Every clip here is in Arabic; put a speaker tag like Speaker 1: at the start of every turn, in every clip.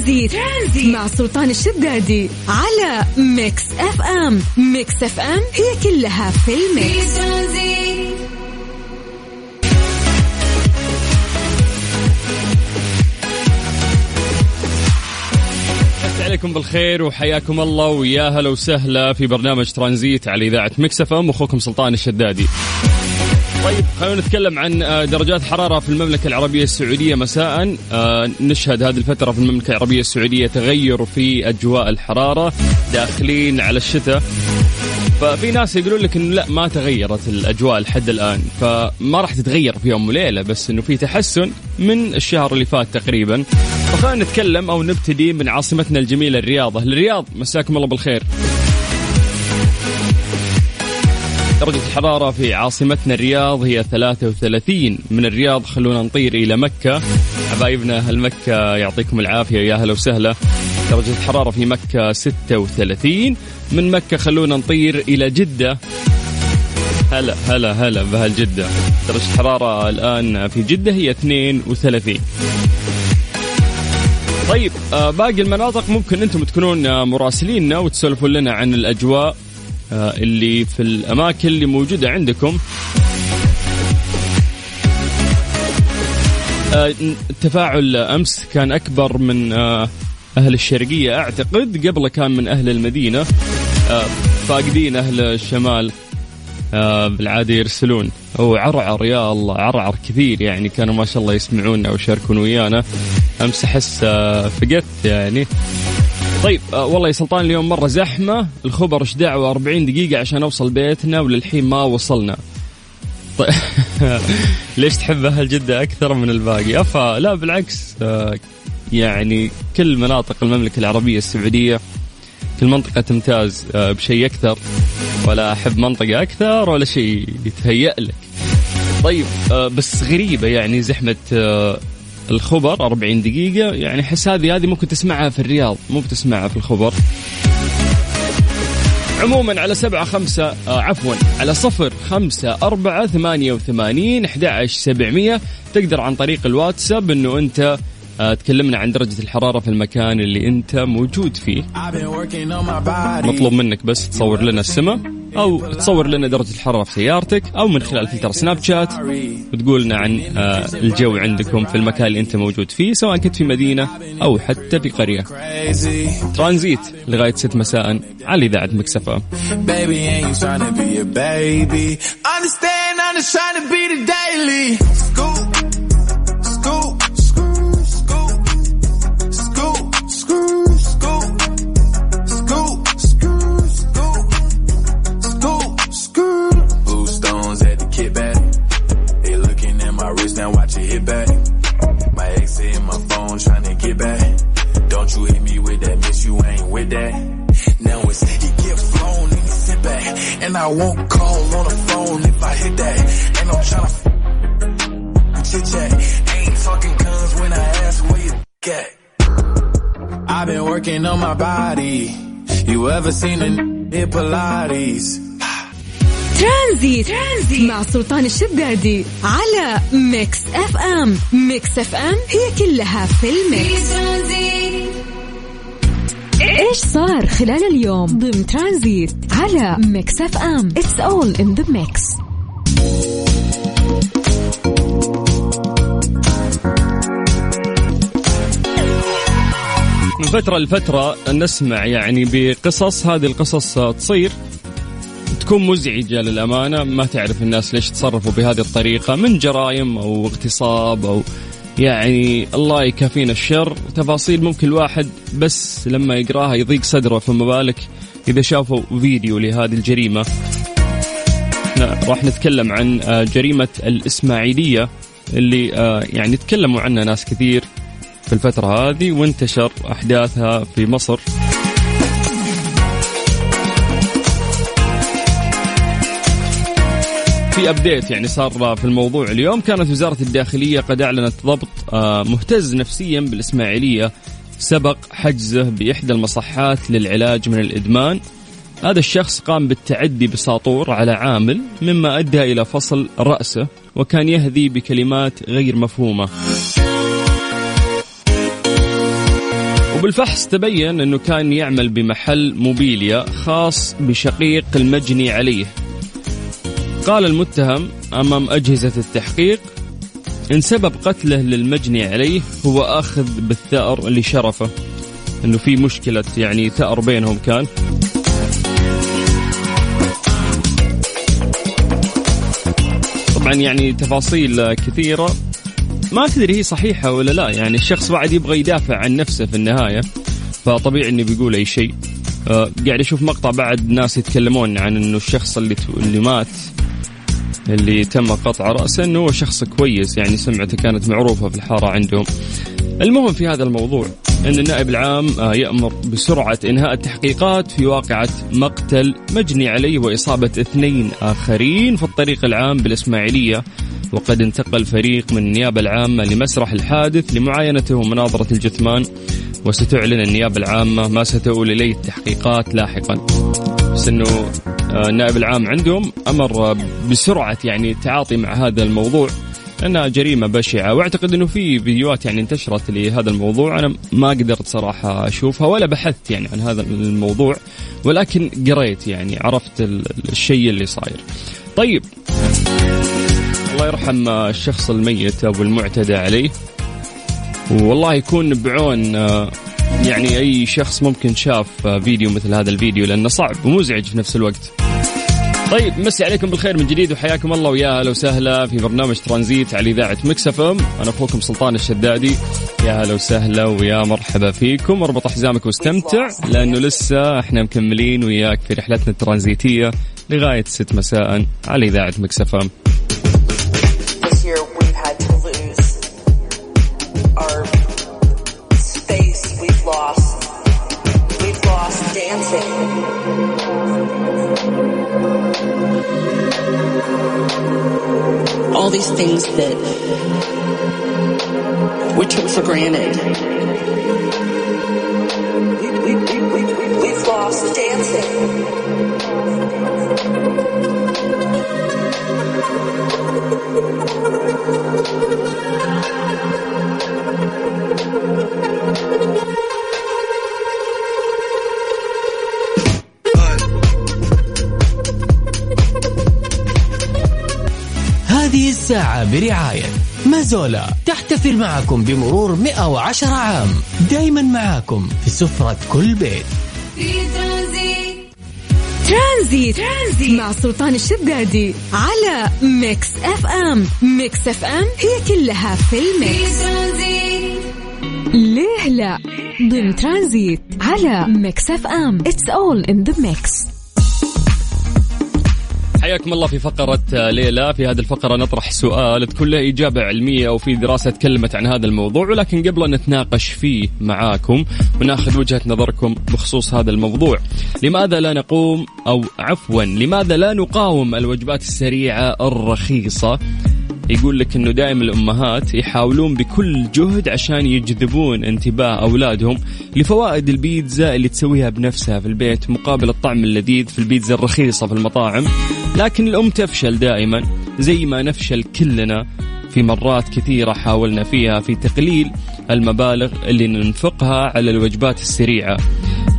Speaker 1: ترانزيت, ترانزيت. مع سلطان الشدادي على Mix FM. Mix FM هي كلها في ال mix.
Speaker 2: عليكم بالخير وحياكم الله ويا هلا وسهلا في برنامج ترانزيت على إذاعة Mix FM أخوكم سلطان الشدادي. طيب خلينا نتكلم عن آه، درجات حرارة في المملكة العربية السعودية مساء. آه، نشهد هذه الفترة في المملكة العربية السعودية تغير في أجواء الحرارة داخلين على الشتاء. ففي ناس يقولون لك إنه لا ما تغيرت الأجواء لحد الآن. فما راح تتغير في يوم وليلة بس إنه في تحسن من الشهر اللي فات تقريبا. فخلينا نتكلم أو نبتدي من عاصمتنا الجميلة الرياض. الرياض مساكم الله بالخير. درجة الحرارة في عاصمتنا الرياض هي 33 من الرياض خلونا نطير إلى مكة. حبايبنا أهل مكة يعطيكم العافية. يا هلا وسهلا. درجة الحرارة في مكة 36 من مكة خلونا نطير إلى جدة. هلا هلا هلا بهالجدة. درجة الحرارة الآن في جدة هي 32 طيب آه، باقي المناطق ممكن أنتم تكونون مراسليننا وتسولفون لنا عن الأجواء. اللي في الأماكن اللي موجودة عندكم. التفاعل أمس كان أكبر من أهل الشرقية أعتقد. قبل كان من أهل المدينة. فاقدين أهل الشمال بالعادة يرسلون. هو عرعر يا الله عرعر كثير يعني. كانوا ما شاء الله يسمعونا ويشاركون ويانا. أمس أحس آه، فقدت يعني. طيب آه والله يا سلطان اليوم مرة زحمة. الخبر إيش دعوة؟ 40 دقيقة عشان أوصل بيتنا وللحين ما وصلنا. طيب. ليش تحب أهل جدة أكثر من الباقي؟ أفا لا بالعكس آه يعني كل مناطق المملكة العربية السعودية كل منطقة تمتاز آه بشيء أكثر. ولا أحب منطقة أكثر ولا شيء يتهيأ لك. طيب آه بس غريبة يعني زحمة آه الخبر 40 دقيقة. يعني حس هذه هذه ممكن تسمعها في الرياض مو بتسمعها في الخبر. عموما على سبعة خمسة آه عفوا على صفر خمسة أربعة ثمانية وثمانين أحد سبعمية. تقدر عن طريق الواتساب أنه أنت آه تكلمنا عن درجة الحرارة في المكان اللي أنت موجود فيه. مطلوب منك بس تصور لنا السماء. أو تصور لنا درجة الحرارة في سيارتك أو من خلال فلتر سناب شات وتقول لنا عن آه الجو عندكم في المكان اللي أنت موجود فيه سواء كنت في مدينة أو حتى في قرية. ترانزيت لغاية 6 مساء على إذاعة مكسفة and I won't call on the phone if I hit that. Ain't no tryna chit chat. Ain't fucking guns when I ask where you at. I've been working on my body. You ever seen a hit Pilates? ترانزيت. ترانزيت مع سلطان الشدادي على ميكس اف ام ميكس اف ام هي كلها في الميكس إيش صار خلال اليوم ضمن ترانزيت على Mix FM؟ It's all in the mix من فترة لفترة نسمع يعني بقصص هذه القصص تصير تكون مزعجة للأمانة. ما تعرف الناس ليش تصرفوا بهذه الطريقة من جرائم أو اغتصاب أو يعني الله يكافينا الشر. تفاصيل ممكن الواحد بس لما يقراها يضيق صدره فما بالك إذا شافوا فيديو لهذه الجريمة. راح نتكلم عن آه، جريمة الإسماعيلية اللي آه، يعني تكلموا عنها ناس كثير في الفترة هذه وانتشر أحداثها في مصر. في ابديت يعني صار في الموضوع اليوم. كانت وزارة الداخلية قد أعلنت ضبط آه، مهتز نفسيا بالإسماعيلية سبق حجزه بإحدى المصحات للعلاج من الإدمان. هذا الشخص قام بالتعدي بساطور على عامل مما أدى إلى فصل رأسه وكان يهذي بكلمات غير مفهومة. وبالفحص تبين أنه كان يعمل بمحل موبيليا خاص بشقيق المجني عليه. قال المتهم أمام أجهزة التحقيق إن سبب قتله للمجني عليه هو آخذ بالثأر لشرفه أنه في مشكلة يعني ثأر بينهم كان. طبعا يعني تفاصيل كثيرة ما تدري هي صحيحة ولا لا يعني الشخص بعد يبغى يدافع عن نفسه في النهاية فطبيعي إنه بيقول أي شيء. قاعد أشوف مقطع بعد ناس يتكلمون عن إنه الشخص اللي اللي مات اللي تم قطع رأسه إنه هو شخص كويس يعني سمعته كانت معروفة في الحارة عندهم. المهم في هذا الموضوع إن النائب العام آه، يأمر بسرعة إنهاء التحقيقات في واقعة مقتل مجني عليه وإصابة اثنين آخرين في الطريق العام بالإسماعيلية وقد انتقل فريق من النيابة العامة لمسرح الحادث لمعاينته ومناظرة الجثمان وستعلن النيابة العامة ما ستؤول إليه التحقيقات لاحقا. بس إنه آه، النائب العام عندهم أمر بسرعة يعني التعاطي مع هذا الموضوع. انها جريمة بشعة. وأعتقد إنه في فيديوهات يعني انتشرت لهذا الموضوع. أنا ما قدرت صراحة أشوفها ولا بحثت يعني عن هذا الموضوع. ولكن قريت يعني عرفت الشيء اللي صاير. طيب. الله يرحم الشخص الميت أو المعتدى عليه. والله يكون بعون آه، يعني أي شخص ممكن شاف فيديو مثل هذا الفيديو لأنه صعب ومزعج في نفس الوقت. طيب مسي عليكم بالخير من جديد وحياكم الله ويا أهلا وسهلا في برنامج ترانزيت على إذاعة مكسفم أنا أخوكم سلطان الشدادي. يا أهلا وسهلا ويا مرحبا فيكم. أربط حزامك واستمتع لأنه لسه إحنا مكملين وياك في رحلتنا الترانزيتية لغاية 6 مساء على إذاعة dancing.
Speaker 3: All these things that we took for granted. We, we, we, we've lost dancing.
Speaker 4: الساعة برعاية مازولا. تحتفل معكم بمرور 110 عام. دايما معاكم في سفرة كل بيت.
Speaker 1: ترانزيت. ترانزيت مع سلطان الشدادي على Mix FM. Mix FM هي كلها في ال mix. ليه لا؟ ضمن ترانزيت على Mix FM. It's all in the mix
Speaker 2: حياكم الله في فقرة ليلى. في هذه الفقرة نطرح سؤال. تكون له إجابة علمية أو في دراسة تكلمت عن هذا الموضوع ولكن قبل نتناقش فيه معاكم وناخذ وجهة نظركم بخصوص هذا الموضوع. لماذا لا نقوم أو عفوا لماذا لا نقاوم الوجبات السريعة الرخيصة؟ يقول لك إنه دائما الأمهات يحاولون بكل جهد عشان يجذبون انتباه أولادهم لفوائد البيتزا اللي تسويها بنفسها في البيت مقابل الطعم اللذيذ في البيتزا الرخيصة في المطاعم. لكن الأم تفشل دائما زي ما نفشل كلنا في مرات كثيرة حاولنا فيها في تقليل المبالغ اللي ننفقها على الوجبات السريعة.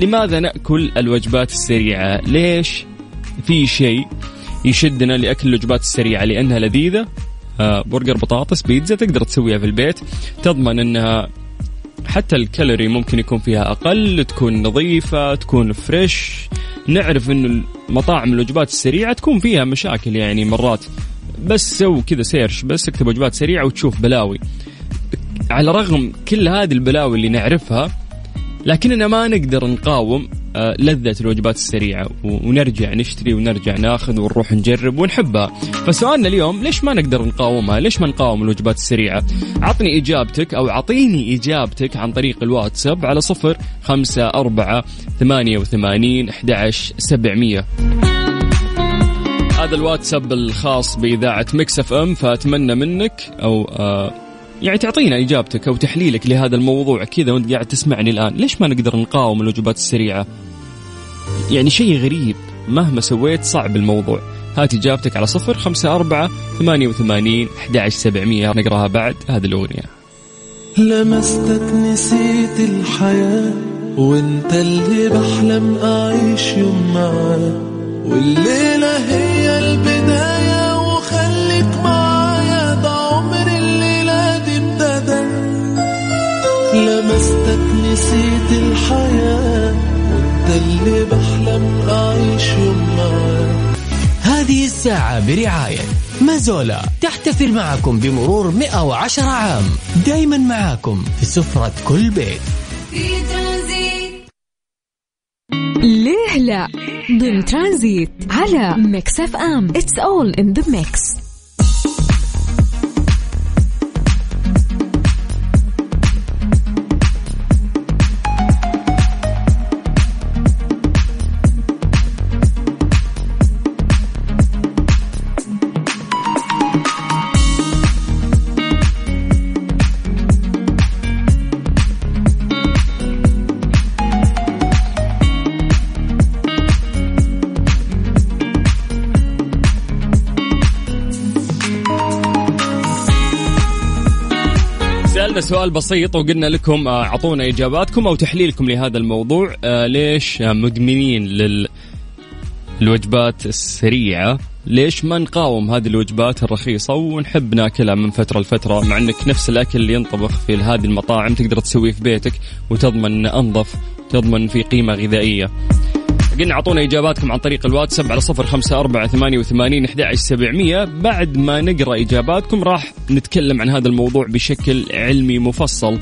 Speaker 2: لماذا نأكل الوجبات السريعة؟ ليش في شيء يشدنا لأكل الوجبات السريعة؟ لأنها لذيذة برجر بطاطس بيتزا تقدر تسويها في البيت. تضمن إنها حتى الكالوري ممكن يكون فيها أقل تكون نظيفة تكون فريش نعرف إنه مطاعم الوجبات السريعة تكون فيها مشاكل يعني مرات. بس سو كذا search بس اكتب وجبات سريعة وتشوف بلاوي. على رغم كل هذه البلاوي اللي نعرفها لكننا ما نقدر نقاوم آه، لذة الوجبات السريعة ونرجع نشتري ونرجع ناخذ ونروح نجرب ونحبها. فسؤالنا اليوم ليش ما نقدر نقاومها؟ ليش ما نقاوم الوجبات السريعة؟ عطني إجابتك أو عطيني إجابتك عن طريق الواتساب على صفر خمسة أربعة ثمانية وثمانين أحد سبعمية. هذا الواتساب الخاص بإذاعة مكسف أم فأتمنى منك أو آه يعني تعطينا إجابتك أو تحليلك لهذا الموضوع كذا وأنت قاعد تسمعني الآن. ليش ما نقدر نقاوم الوجبات السريعة؟ يعني شيء غريب مهما سويت صعب الموضوع. هات إجابتك على صفر خمسة أربعة ثمانية وثمانين أحد سبعمية. نقراها بعد هذه الأغنية.
Speaker 5: لمستك نسيت الحياة وانت اللي بحلم أعيش يوم معاك والليلة هي نسيت الحياة وانت اللي بحلم يوم معاك
Speaker 4: هذه الساعة برعاية Mazola. تحتفل معكم بمرور 110 عام. دايما معاكم في سفرة كل بيت.
Speaker 1: ليه لا؟ ضمن ترانزيت على Mix FM. It's all in the mix
Speaker 2: سألنا سؤال بسيط وقلنا لكم آه، أعطونا إجاباتكم أو تحليلكم لهذا الموضوع. آه، ليش آه، مدمنين لل الوجبات السريعة؟ ليش ما نقاوم هذه الوجبات الرخيصة ونحب ناكلها من فترة لفترة؟ مع إنك نفس الأكل اللي ينطبخ في هذه المطاعم تقدر تسويه في بيتك وتضمن أنظف تضمن في قيمة غذائية. قلنا أعطونا إجاباتكم عن طريق الواتساب على صفر خمسة أربعة ثمانية وثمانين أحد سبعمية. بعد ما نقرأ إجاباتكم راح نتكلم عن هذا الموضوع بشكل علمي مفصل.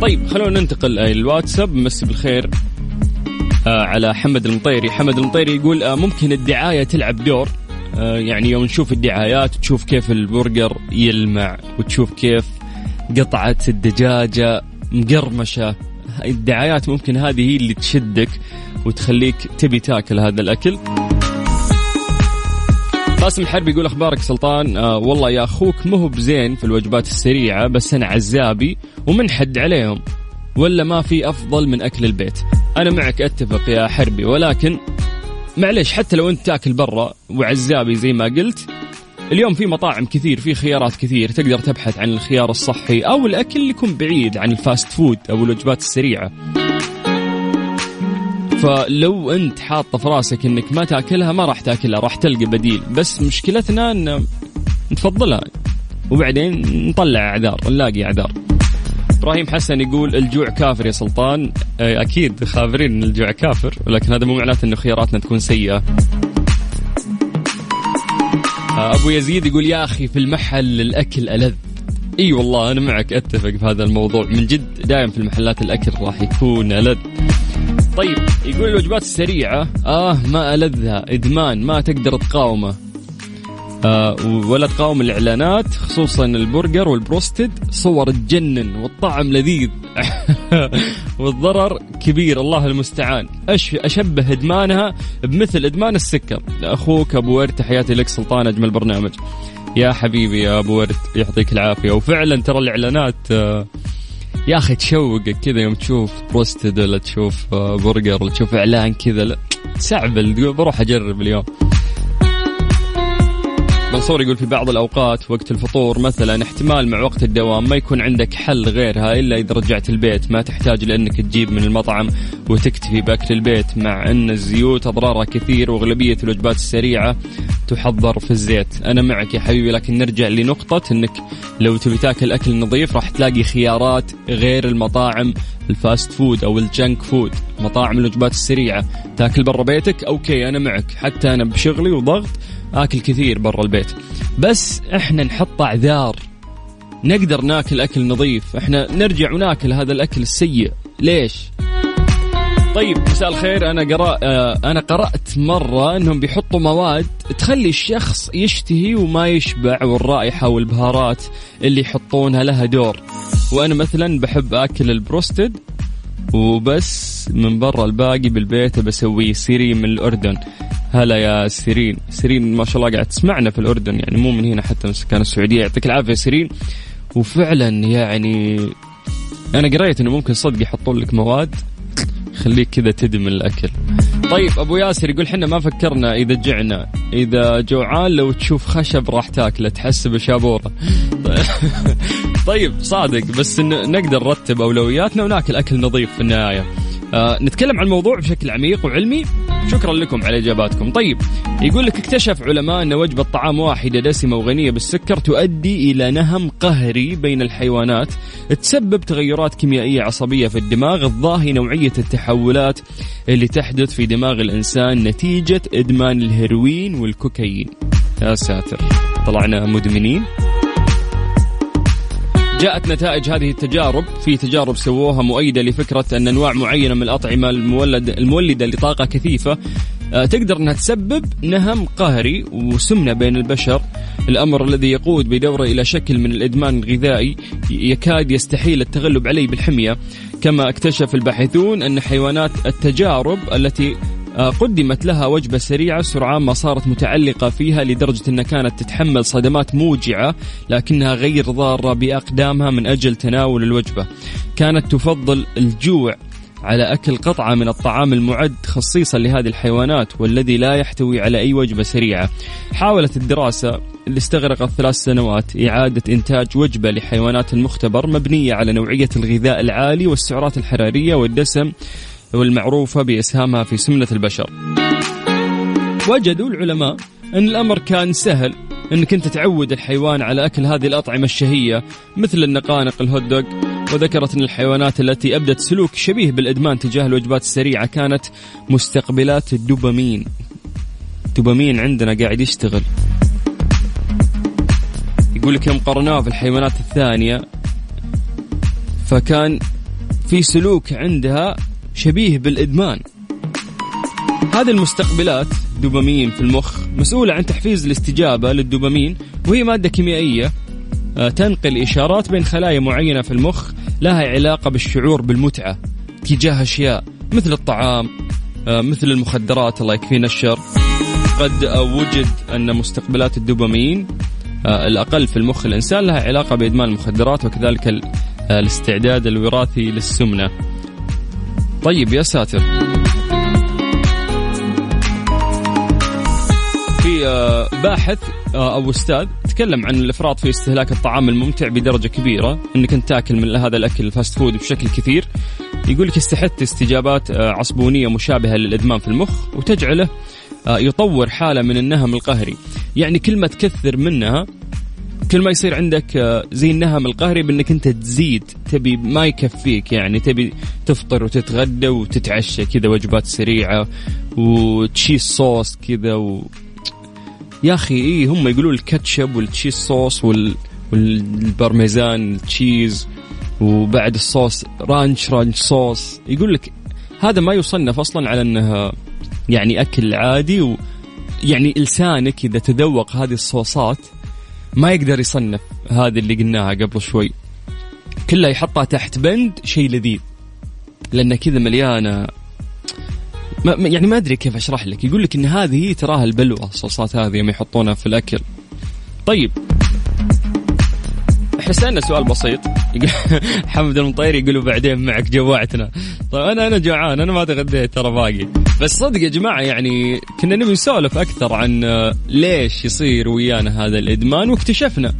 Speaker 2: طيب خلونا ننتقل الواتساب. مسي بالخير آه على حمد المطيري. حمد المطيري يقول آه ممكن الدعاية تلعب دور؟ يعني يوم نشوف الدعايات تشوف كيف البرجر يلمع وتشوف كيف قطعة الدجاجة مقرمشة. الدعايات ممكن هذه هي اللي تشدك وتخليك تبي تاكل هذا الأكل. قاسم الحربي يقول أخبارك سلطان؟ آه والله يا أخوك مو بزين في الوجبات السريعة بس أنا عزابي ومنحد عليهم. ولا ما في أفضل من أكل البيت. أنا معك أتفق يا حربي ولكن معليش حتى لو انت تاكل برا وعزابي زي ما قلت اليوم في مطاعم كثير في خيارات كثير تقدر تبحث عن الخيار الصحي أو الأكل اللي يكون بعيد عن ال fast food أو الوجبات السريعة. فلو انت حاطة في راسك إنك ما تاكلها ما راح تاكلها راح تلقى بديل. بس مشكلتنا إن نفضلها وبعدين نطلع أعذار نلاقي أعذار. إبراهيم حسن يقول الجوع كافر يا سلطان. أكيد خابرين إن الجوع كافر ولكن هذا مو معناته إنه خياراتنا تكون سيئة. آه، أبو يزيد يقول يا أخي في المحل الأكل ألذ. إي والله أنا معك أتفق في هذا الموضوع. من جد دائما في المحلات الأكل راح يكون ألذ. طيب يقول الوجبات السريعة. آه ما ألذها. إدمان ما تقدر تقاومه. ولا تقاوم الإعلانات خصوصا البرجر والبروستد. صور تجنن والطعم لذيذ. والضرر كبير الله المستعان. أش أشبه إدمانها بمثل إدمان السكر. أخوك أبو ورد تحياتي لك سلطان أجمل برنامج. يا حبيبي يا أبو ورد يعطيك العافية. وفعلا ترى الإعلانات آه يا أخي تشوقك كذا يوم تشوف بروستد ولا تشوف آه، برجر ولا تشوف إعلان كذا. تسعبل تقول بروح أجرب اليوم. منصور يقول في بعض الأوقات وقت الفطور مثلا احتمال مع وقت الدوام ما يكون عندك حل غيرها إلا إذا رجعت البيت. ما تحتاج لأنك تجيب من المطعم وتكتفي بأكل البيت مع أن الزيوت أضرارها كثير وأغلبية الوجبات السريعة تحضر في الزيت. أنا معك يا حبيبي لكن نرجع لنقطة إنك لو تبي تاكل أكل نظيف راح تلاقي خيارات غير المطاعم ال fast food أو ال junk food مطاعم الوجبات السريعة. تاكل برا بيتك؟ okay أنا معك. حتى أنا بشغلي وضغط آكل كثير برا البيت. بس إحنا نحط أعذار. نقدر ناكل أكل نظيف. إحنا نرجع وناكل هذا الأكل السيء. ليش؟ طيب مساء الخير. أنا قرأ آه، أنا قرأت مرة إنهم بيحطوا مواد تخلي الشخص يشتهي وما يشبع والرائحة والبهارات اللي يحطونها لها دور. وأنا مثلا بحب أكل البروستد وبس من برا الباقي بالبيت بسويه سيرين من الأردن. هلا يا سيرين. سيرين ما شاء الله قاعد تسمعنا في الأردن يعني مو من هنا حتى من سكان السعودية. يعطيك العافية سيرين. وفعلا يعني أنا قريت إنه ممكن صدق يحطون لك مواد تخليك كذا تدمن الأكل. طيب أبو ياسر يقول حنا ما فكرنا إذا جعنا. إذا جوعان لو تشوف خشب راح تاكله تحسب شابوره طيب صادق بس نقدر نرتب أولوياتنا وناكل أكل نظيف في النهاية. آه نتكلم عن الموضوع بشكل عميق وعلمي. شكرا لكم على إجاباتكم. طيب يقول لك اكتشف علماء أن وجبة طعام واحدة دسمة وغنية بالسكر تؤدي إلى نهم قهري بين الحيوانات تسبب تغيرات كيميائية عصبية في الدماغ تضاهي نوعية التحولات اللي تحدث في دماغ الإنسان نتيجة إدمان الهيروين والكوكايين. يا ساتر طلعنا مدمنين. جاءت نتائج هذه التجارب في تجارب سووها مؤيدة لفكرة أن أنواع معينة من الأطعمة المولد المولدة لطاقة كثيفة تقدر إنها تسبب نهم قهري وسمنة بين البشر. الأمر الذي يقود بدوره إلى شكل من الإدمان الغذائي يكاد يستحيل التغلب عليه بالحمية. كما اكتشف الباحثون أن حيوانات التجارب التي آه، قدمت لها وجبة سريعة سرعان ما صارت متعلقة فيها لدرجة أنها كانت تتحمل صدمات موجعة لكنها غير ضارة بأقدامها من أجل تناول الوجبة. كانت تفضل الجوع على أكل قطعة من الطعام المعد خصيصا لهذه الحيوانات والذي لا يحتوي على أي وجبة سريعة. حاولت الدراسة اللي استغرقت ثلاث سنوات إعادة إنتاج وجبة لحيوانات المختبر مبنية على نوعية الغذاء العالي والسعرات الحرارية والدسم والمعروفة بإسهامها في سمنة البشر. وجدوا العلماء أن الأمر كان سهل أنك أنت تعود الحيوان على أكل هذه الأطعمة الشهية مثل النقانق الهوت وذكرت أن الحيوانات التي أبدت سلوك شبيه بالإدمان تجاه الوجبات السريعة كانت مستقبلات الدوبامين. الدوبامين عندنا قاعد يشتغل. يقول لك يوم قرناه في الحيوانات الثانية فكان في سلوك عندها شبيه بالإدمان. هذه المستقبلات دوبامين في المخ مسؤولة عن تحفيز الاستجابة للدوبامين وهي مادة كيميائية آه، تنقل إشارات بين خلايا معينة في المخ لها علاقة بالشعور بالمتعة تجاه أشياء مثل الطعام آه، مثل المخدرات الله يكفينا الشر. قد وجد أن مستقبلات الدوبامين آه، الأقل في المخ الإنسان لها علاقة بإدمان المخدرات وكذلك آه، الاستعداد الوراثي للسمنة. طيب يا ساتر. في آه، باحث آه، أو أستاذ تكلم عن الإفراط في استهلاك الطعام الممتع بدرجة كبيرة إنك أنت تاكل من هذا الأكل ال fast food بشكل كثير. يقول لك يستحث استجابات آه، عصبونية مشابهة للإدمان في المخ وتجعله آه، يطور حالة من النهم القهري. يعني كل ما تكثر منها كل ما يصير عندك آه، زي النهم القهري بإنك أنت تزيد تبي ما يكفيك يعني تبي تفطر وتتغدى وتتعشى كذا وجبات سريعة و cheese sauce كذا و... يا أخي إيه هم يقولوا الكاتشب وال cheese sauce وال... وال parmesan ال cheese وبعد ال sauce ranch ranch sauce. يقول لك هذا ما يصنف أصلا على انها يعني أكل عادي و يعني لسانك إذا تذوق هذه الصوصات ما يقدر يصنف هذه اللي قلناها قبل شوي. كلها يحطها تحت بند شيء لذيذ لأن كذا مليانة ما ما- يعني ما أدري كيف أشرح لك. يقول لك إن هذه تراها البلوى الصوصات هذه يوم يحطونها في الأكل. طيب. إحنا سألنا سؤال بسيط. حمد المطير يقولوا بعدين معك جوعتنا. طيب أنا أنا جوعان أنا ما تغديت ترى باقي. بس صدق يا جماعة يعني كنا نبي نسولف أكثر عن آه، ليش يصير ويانا هذا الإدمان واكتشفنا.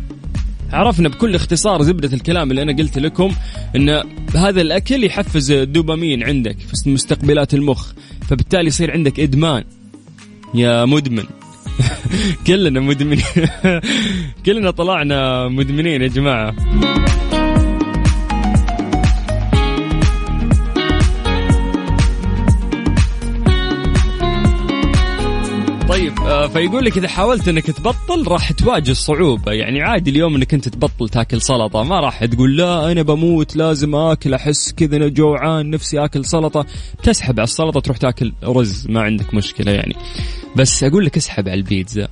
Speaker 2: عرفنا بكل اختصار زبدة الكلام اللي أنا قلت لكم أن هذا الأكل يحفز الدوبامين عندك في مستقبلات المخ. فبالتالي يصير عندك إدمان. يا مدمن. كلنا مدمنين. كلنا طلعنا مدمنين يا جماعة. فيقول لك إذا حاولت إنك تبطل راح تواجه الصعوبه يعني عادي اليوم إنك أنت تبطل تاكل سلطة. ما راح تقول لا أنا بموت لازم آكل أحس كذا أنا جوعان نفسي آكل سلطة. تسحب على السلطة تروح تاكل رز. ما عندك مشكلة يعني. بس أقول لك اسحب على البيتزا.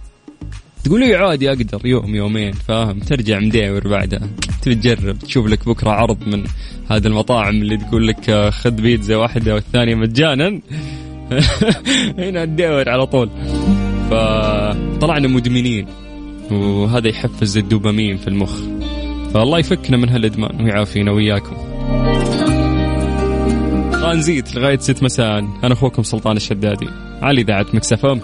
Speaker 2: تقول لي عادي أقدر يوم يومين فاهم؟ ترجع مداور بعدها. تبي تجرب تشوف لك بكرة عرض من هذه المطاعم اللي تقول لك خذ بيتزا واحدة والثانية مجانا. هنا تدور على طول. فطلعنا مدمنين. وهذا يحفز الدوبامين في المخ. فالله يفكنا من هالإدمان ويعافينا وياكم ترانزيت لغاية 6 مساء. أنا أخوكم سلطان الشدادي. على إذاعة مكسفه